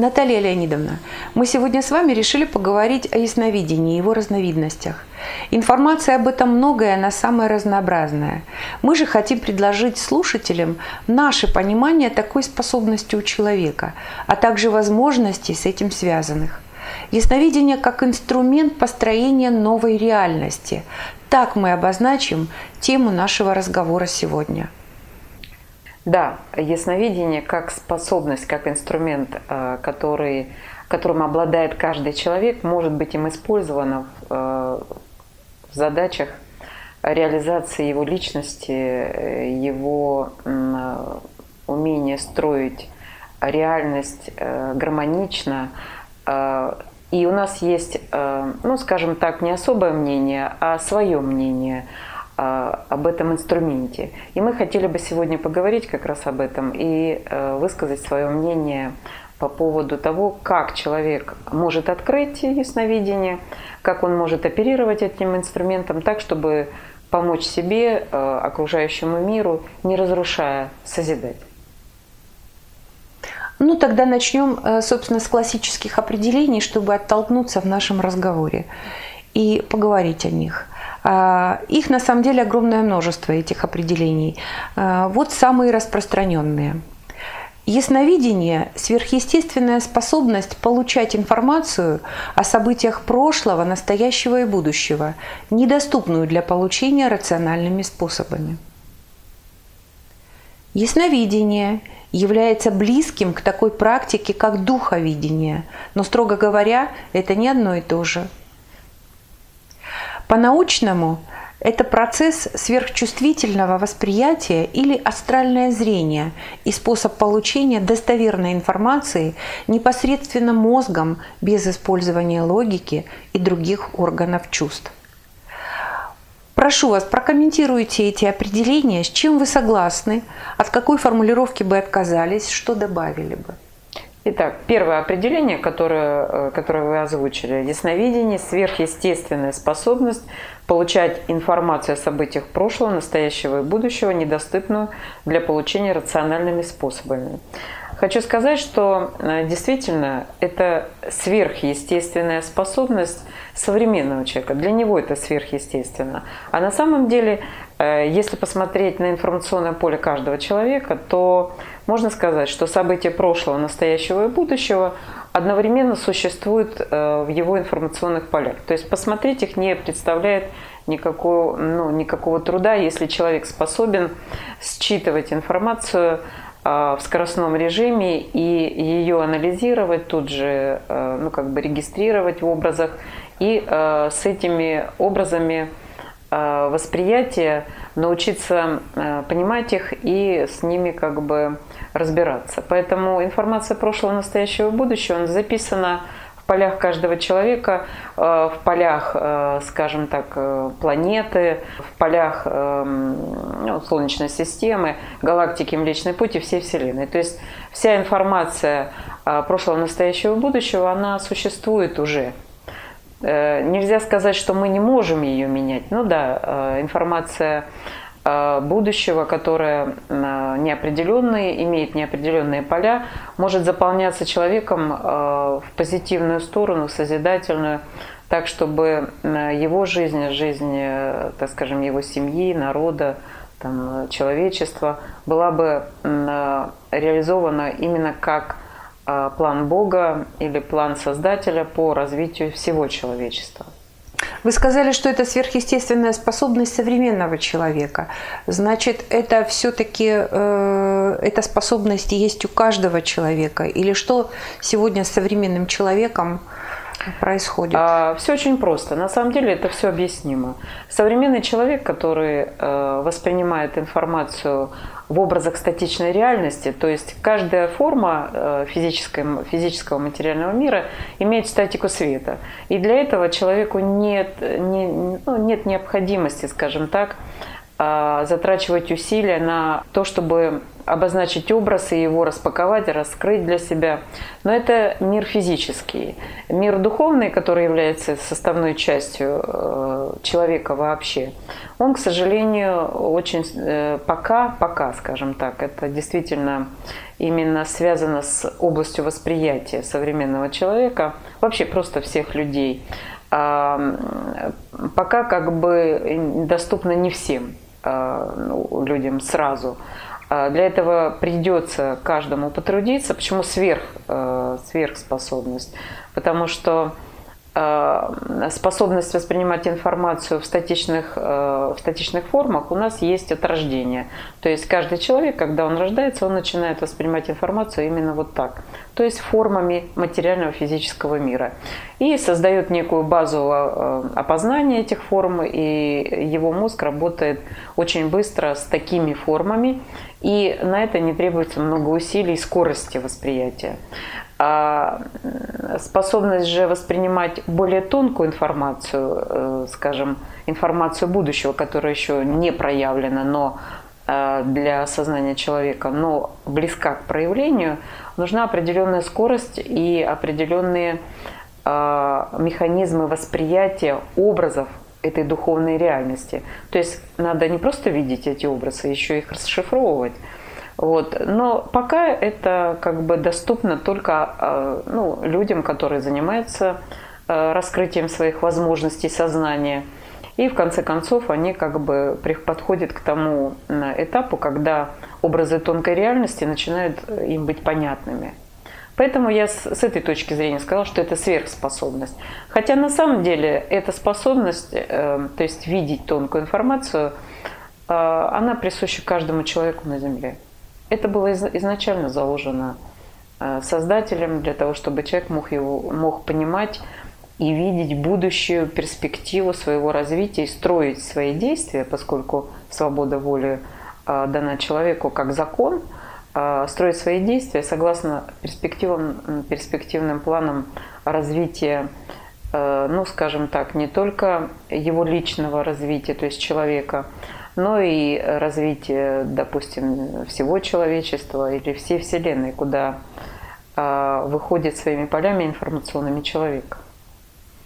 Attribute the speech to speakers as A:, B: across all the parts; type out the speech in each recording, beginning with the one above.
A: Наталья Леонидовна, мы сегодня с вами решили поговорить о ясновидении и его разновидностях. Информация об этом многое, она самая разнообразная. Мы же хотим предложить слушателям наше понимание такой способности у человека, а также возможностей с этим связанных. Ясновидение как инструмент построения новой реальности. Так мы обозначим тему нашего разговора сегодня –
B: да, ясновидение как способность, как инструмент, э, который, которым обладает каждый человек, может быть им использовано в, э, в задачах реализации его личности, его умения строить реальность э, гармонично. И у нас есть, ну, скажем так, не особое мнение, а свое мнение – об этом инструменте. И мы хотели бы сегодня поговорить как раз об этом и э, высказать свое мнение по поводу того, как человек может открыть ясновидение, как он может оперировать этим инструментом так, чтобы помочь себе, э, окружающему миру, не разрушая, созидать.
A: Ну, тогда начнем, э, собственно, с классических определений, чтобы оттолкнуться в нашем разговоре и поговорить о них. А, их на самом деле огромное множество, этих определений. А, вот самые распространенные. Ясновидение – сверхъестественная способность получать информацию о событиях прошлого, настоящего и будущего, недоступную для получения рациональными способами. Ясновидение является близким к такой практике, как духовидение, но, строго говоря, это не одно и то же – по-научному это процесс сверхчувствительного восприятия или астральное зрение и способ получения достоверной информации непосредственно мозгом без использования логики и других органов чувств. Прошу вас, прокомментируйте эти определения, с чем вы согласны, от какой формулировки бы отказались, что добавили бы.
B: Итак, первое определение, которое, э, которое вы озвучили. Ясновидение – сверхъестественная способность получать информацию о событиях прошлого, настоящего и будущего, недоступную для получения рациональными способами. Хочу сказать, что э, действительно это сверхъестественная способность современного человека. Для него это сверхъестественно. А на самом деле, э, если посмотреть на информационное поле каждого человека, то можно сказать, что события прошлого, настоящего и будущего одновременно существуют э, в его информационных полях. То есть посмотреть их не представляет никакого, ну, никакого труда, если человек способен считывать информацию в скоростном режиме и ее анализировать, тут же ну, как бы регистрировать в образах и э, с этими образами восприятия научиться понимать их и с ними как бы разбираться. Поэтому информация прошлого, настоящего и будущего записана полях каждого человека, в полях, скажем так, планеты, в полях ну, Солнечной системы, галактики, Млечной Пути, всей Вселенной. То есть вся информация прошлого, настоящего и будущего, она существует уже. Э, нельзя сказать, что мы не можем ее менять. Ну да, э, информация э, будущего, которая неопределенные, имеет неопределенные поля, может заполняться человеком в позитивную сторону, в созидательную, так, чтобы его жизнь, жизнь, так скажем, его семьи, народа, там, человечества была бы реализована именно как план Бога или план Создателя по развитию всего человечества.
A: Вы сказали, что это сверхъестественная способность современного человека. Значит, это все-таки э, эта способность есть у каждого человека? Или что сегодня с современным человеком происходит?
B: А, все очень просто. На самом деле это все объяснимо. Современный человек, который э, воспринимает информацию в образах статичной реальности, то есть каждая форма э, физического, физического материального мира имеет статику света. И для этого человеку нет, не, ну, нет необходимости, скажем так, затрачивать усилия на то, чтобы обозначить образ и его распаковать, раскрыть для себя. Но это мир физический. Мир духовный, который является составной частью э, человека вообще, он, к сожалению, очень э, пока, пока, скажем так, это действительно именно связано с областью восприятия современного человека, вообще просто всех людей, а, пока как бы доступно не всем а, ну, людям сразу. А для этого придется каждому потрудиться. Почему сверх, сверхспособность? Потому что Э, способность воспринимать информацию в статичных, э, в статичных формах у нас есть от рождения. То есть каждый человек, когда он рождается, он начинает воспринимать информацию именно вот так. То есть формами материального физического мира. И создает некую базу э, опознания этих форм, и его мозг работает очень быстро с такими формами, и на это не требуется много усилий и скорости восприятия. А способность же воспринимать более тонкую информацию, э, скажем, информацию будущего, которая еще не проявлена, но э, для сознания человека, но близка к проявлению, нужна определенная скорость и определенные э, механизмы восприятия образов этой духовной реальности. То есть надо не просто видеть эти образы, еще их расшифровывать. Вот. Но пока это как бы доступно только а, ну, людям, которые занимаются а, раскрытием своих возможностей сознания. И в конце концов они как бы подходят к тому этапу, когда образы тонкой реальности начинают э, им быть понятными. Поэтому я с, с этой точки зрения сказала, что это сверхспособность. Хотя на самом деле эта способность, э, то есть видеть тонкую информацию, э, она присуща каждому человеку на Земле. Это было изначально заложено э, создателем для того, чтобы человек мог, его, мог понимать и видеть будущую перспективу своего развития и строить свои действия, поскольку свобода воли э, дана человеку как закон, э, строить свои действия согласно перспективам, перспективным планам развития, ну, скажем так, не только его личного развития, то есть человека, но и развитие, допустим, всего человечества или всей Вселенной, куда а, выходит своими полями информационными человек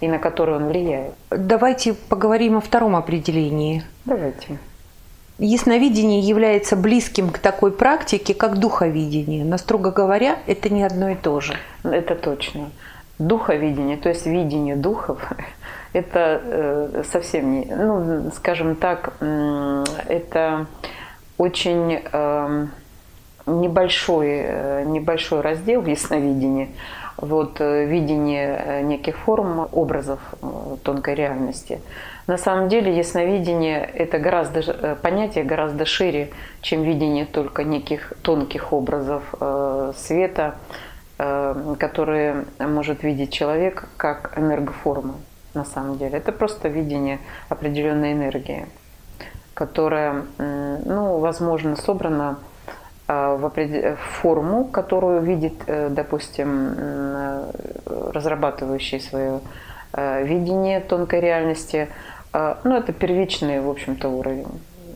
B: и на который он влияет.
A: Давайте поговорим о втором определении.
B: Давайте.
A: Ясновидение является близким к такой практике, как духовидение, но, строго говоря, это не одно и то же.
B: Это точно. Духовидение, то есть видение духов, это э, совсем не, ну, скажем так, это очень эм, небольшой, э, небольшой раздел в ясновидении, вот, э, видение неких форм, образов тонкой реальности. На самом деле ясновидение – это гораздо, понятие гораздо шире, чем видение только неких тонких образов света, которые может видеть человек как энергоформы на самом деле. Это просто видение определенной энергии, которая, ну, возможно, собрана а, в форму, которую видит, э, допустим, разрабатывающий свое э, видение тонкой реальности. Ну, это первичный, в общем-то, уровень.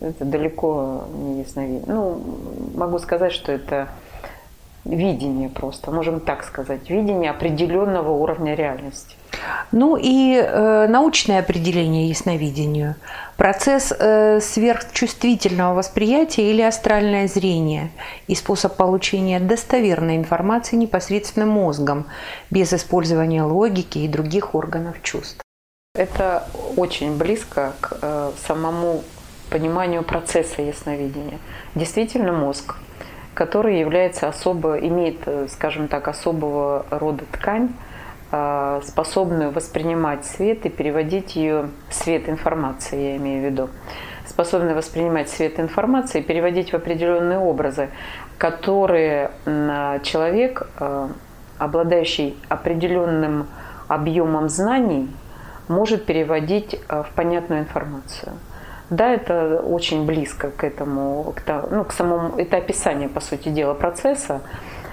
B: Это далеко не ясновидение. Ну, могу сказать, что это видение просто, можем так сказать, видение определенного уровня реальности.
A: Ну и э, научное определение ясновидению. Процесс э, сверхчувствительного восприятия или астральное зрение и способ получения достоверной информации непосредственно мозгом, без использования логики и других органов чувств.
B: Это очень близко к э, самому пониманию процесса ясновидения. Действительно мозг, который является особо, имеет, э, скажем так, особого рода ткань, способную воспринимать свет и переводить ее, свет информации я имею в виду, способную воспринимать свет информации и переводить в определенные образы, которые человек, а, обладающий определенным объемом знаний, может переводить а, в понятную информацию. Да, это очень близко к этому, к, ну, к самому, это описание, по сути дела, процесса.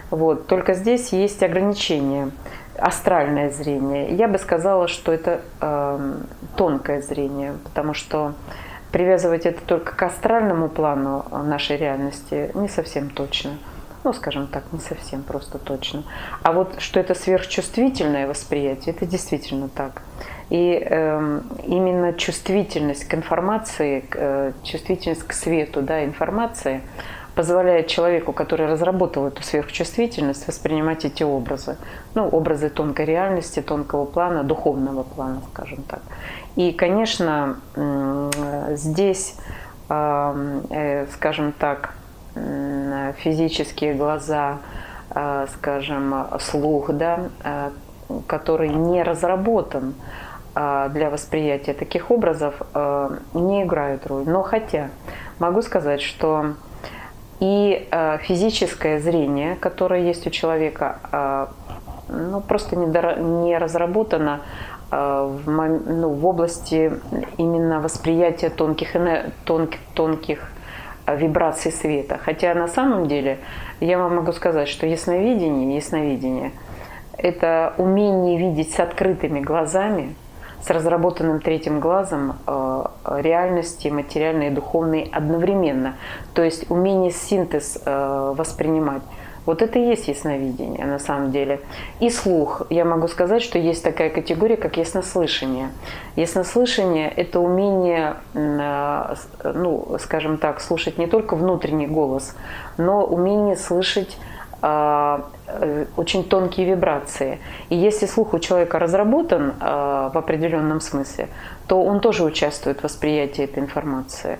B: Вот. Только здесь есть ограничения астральное зрение. Я бы сказала, что это э, тонкое зрение, потому что привязывать это только к астральному плану нашей реальности не совсем точно. Ну, скажем так, не совсем просто точно. А вот что это сверхчувствительное восприятие, это действительно так. И э, именно чувствительность к информации, э, чувствительность к свету, да, информации позволяет человеку, который разработал эту сверхчувствительность, воспринимать эти образы. Ну, образы тонкой реальности, тонкого плана, духовного плана, скажем так. И, конечно, здесь, э, скажем так, физические глаза, э, скажем, слух, да, э, который не разработан для восприятия таких образов, не играют роль. Но хотя могу сказать, что и физическое зрение, которое есть у человека, ну, просто не разработано Э, в, ну, в области именно восприятия тонких, тонких, тонких э, вибраций света. Хотя на самом деле я вам могу сказать, что ясновидение, ясновидение – это умение видеть с открытыми глазами, с разработанным третьим глазом э, реальности материальной и духовной одновременно. То есть умение синтез воспринимать. Вот это и есть ясновидение на самом деле. И слух. Я могу сказать, что есть такая категория, как яснослышание. Яснослышание – это умение, э, ну, скажем так, слушать не только внутренний голос, но умение слышать э, э, очень тонкие вибрации. И если слух у человека разработан в определенном смысле, то он тоже участвует в восприятии этой информации.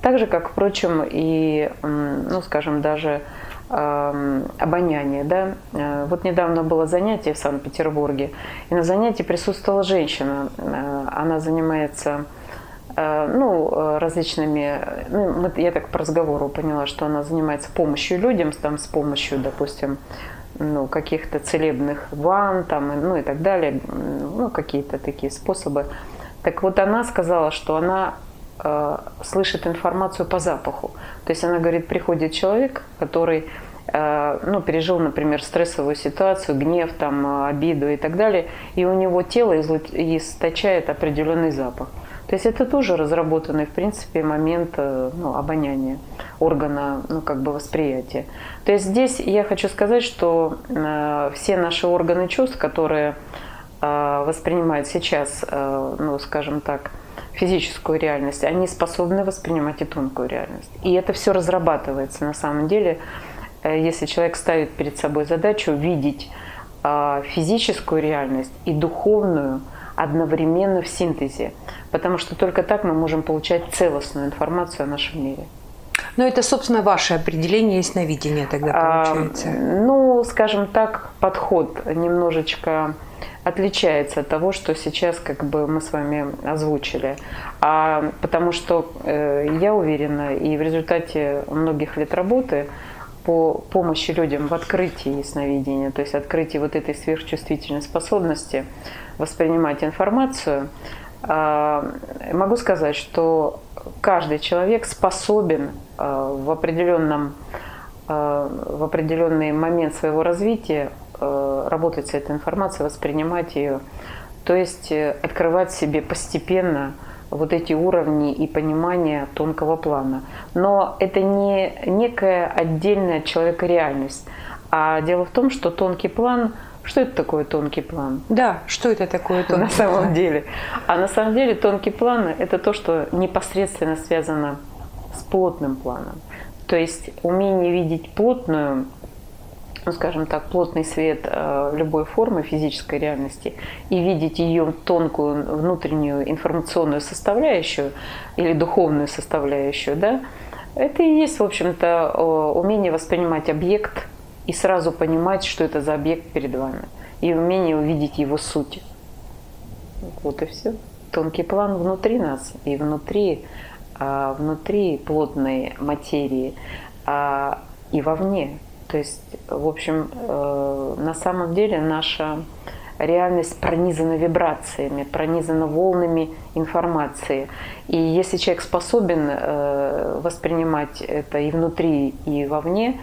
B: Так же, как, впрочем, и, ну, скажем, даже обоняние. Да? Э, вот недавно было занятие в Санкт-Петербурге, и на занятии присутствовала женщина. Э, она занимается э, ну, различными, ну, я так по разговору поняла, что она занимается помощью людям, там, с помощью, допустим, ну, каких-то целебных ванн, там, ну и так далее, ну, какие-то такие способы. Так вот она сказала, что она э, слышит информацию по запаху. То есть она говорит, приходит человек, который э, ну, пережил, например, стрессовую ситуацию, гнев, там, обиду и так далее, и у него тело источает определенный запах. То есть это тоже разработанный, в принципе, момент э, ну, обоняния, органа, ну, как бы восприятия. То есть здесь я хочу сказать, что э, все наши органы чувств, которые э, воспринимают сейчас, э, ну, скажем так, физическую реальность, они способны воспринимать и тонкую реальность. И это все разрабатывается на самом деле, э, если человек ставит перед собой задачу видеть а, физическую реальность и духовную одновременно в синтезе. Потому что только так мы можем получать целостную информацию о нашем мире.
A: Но это, собственно, ваше определение ясновидения тогда а, получается. А,
B: ну, скажем так, подход немножечко отличается от того, что сейчас как бы мы с вами озвучили. А, потому что э, я уверена, и в результате многих лет работы по помощи людям в открытии ясновидения, то есть открытии вот этой сверхчувствительной способности воспринимать информацию, э, могу сказать, что каждый человек способен э, в определенном э, в определенный момент своего развития работать с этой информацией, воспринимать ее. То есть э, открывать себе постепенно вот эти уровни и понимание тонкого плана. Но это не некая отдельная человека реальность. А дело в том, что тонкий план что это такое тонкий план?
A: Да, что это такое тонкий
B: На самом план? деле. А на самом деле тонкий план – это то, что непосредственно связано с плотным планом. То есть умение видеть плотную ну, скажем так, плотный свет э, любой формы физической реальности и видеть ее тонкую внутреннюю информационную составляющую или духовную составляющую, да, это и есть, в общем-то, умение воспринимать объект и сразу понимать, что это за объект перед вами, и умение увидеть его суть. Вот и все. Тонкий план внутри нас и внутри, а, внутри плотной материи а, и вовне. То есть, в общем, э, на самом деле наша реальность пронизана вибрациями, пронизана волнами информации. И если человек способен э, воспринимать это и внутри, и вовне,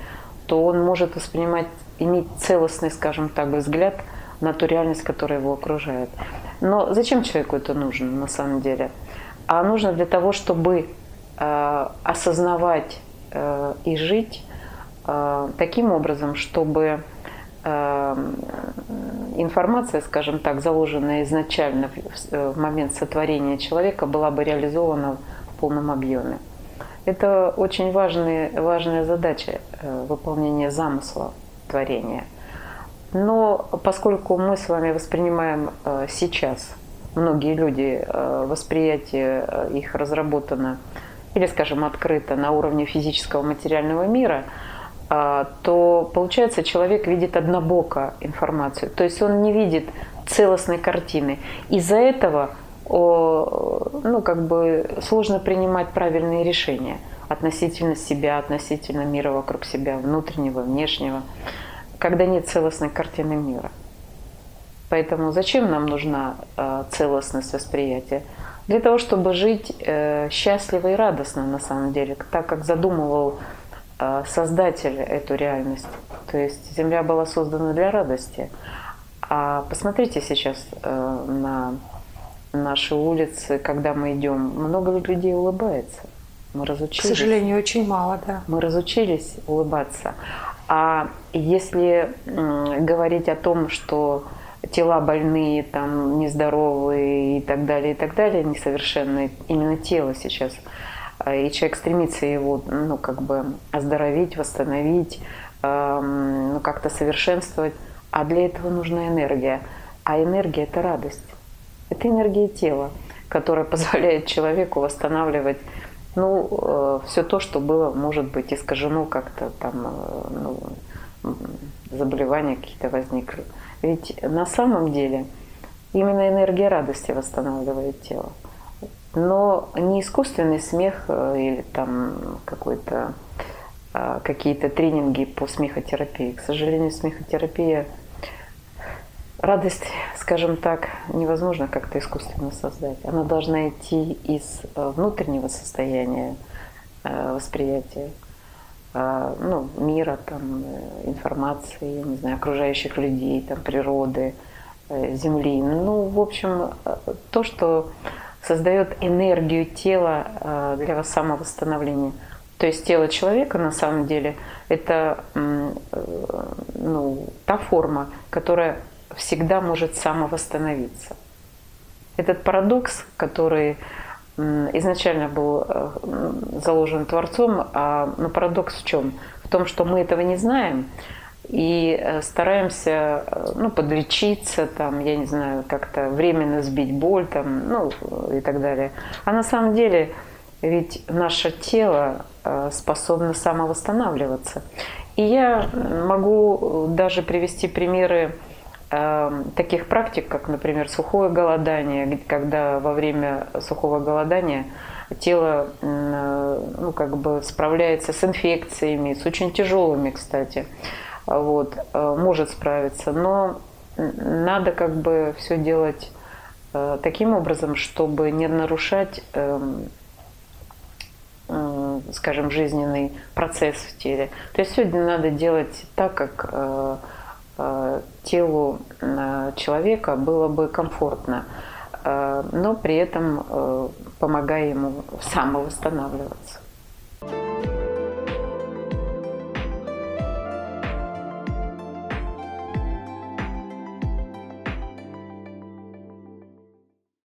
B: то он может воспринимать, иметь целостный, скажем так, взгляд на ту реальность, которая его окружает. Но зачем человеку это нужно на самом деле? а нужно для того, чтобы э, осознавать э, и жить э, таким образом, чтобы э, информация, скажем так, заложенная изначально в, в момент сотворения человека, была бы реализована в полном объеме. Это очень важная, важная задача э, выполнения замысла творения. Но поскольку мы с вами воспринимаем э, сейчас, многие люди, э, восприятие их разработано или, скажем, открыто на уровне физического материального мира, то получается человек видит однобоко информацию. То есть он не видит целостной картины. Из-за этого ну, как бы сложно принимать правильные решения относительно себя, относительно мира вокруг себя, внутреннего, внешнего, когда нет целостной картины мира. Поэтому зачем нам нужна э, целостность восприятия? Для того, чтобы жить э, счастливо и радостно на самом деле, так как задумывал э, Создатель эту реальность. То есть Земля была создана для радости. А посмотрите сейчас на наши улицы, когда мы идем, много людей улыбается. Мы разучились.
A: К сожалению, очень мало, да.
B: Мы разучились улыбаться. А если говорить о том, что тела больные, там, нездоровые и так далее, и так далее, несовершенные, именно тело сейчас, а, и человек стремится его, ну, как бы оздоровить, восстановить, ну, как-то совершенствовать, а для этого нужна энергия. А энергия – это радость. Это энергия тела, которая позволяет человеку восстанавливать ну, э, все то, что было, может быть, искажено как-то там, э, ну, заболевания какие-то возникли. Ведь на самом деле именно энергия радости восстанавливает тело. Но не искусственный смех э, или там какой-то какие-то тренинги по смехотерапии. К сожалению, смехотерапия Радость, скажем так, невозможно как-то искусственно создать. Она должна идти из э, внутреннего состояния э, восприятия э, ну, мира, там, информации, не знаю, окружающих людей, там, природы, земли. Ну, в общем, то, что создает энергию тела для самовосстановления. То есть тело человека на самом деле это ну, та форма, которая всегда может самовосстановиться. Этот парадокс, который изначально был э, заложен Творцом, а но парадокс в чем? В том, что мы этого не знаем и э, стараемся э, ну, подлечиться, там, я не знаю, как-то временно сбить боль там, ну, и так далее. А на самом деле ведь наше тело способно самовосстанавливаться. И я могу даже привести примеры таких практик, как, например, сухое голодание, когда во время сухого голодания тело э, ну, как бы справляется с инфекциями, с очень тяжелыми, кстати, вот, э, может справиться, но надо как бы все делать э, таким образом, чтобы не нарушать эм, скажем, жизненный процесс в теле. То есть сегодня надо делать так, как телу э, человека было бы комфортно, э, но при этом помогая ему самовосстанавливаться.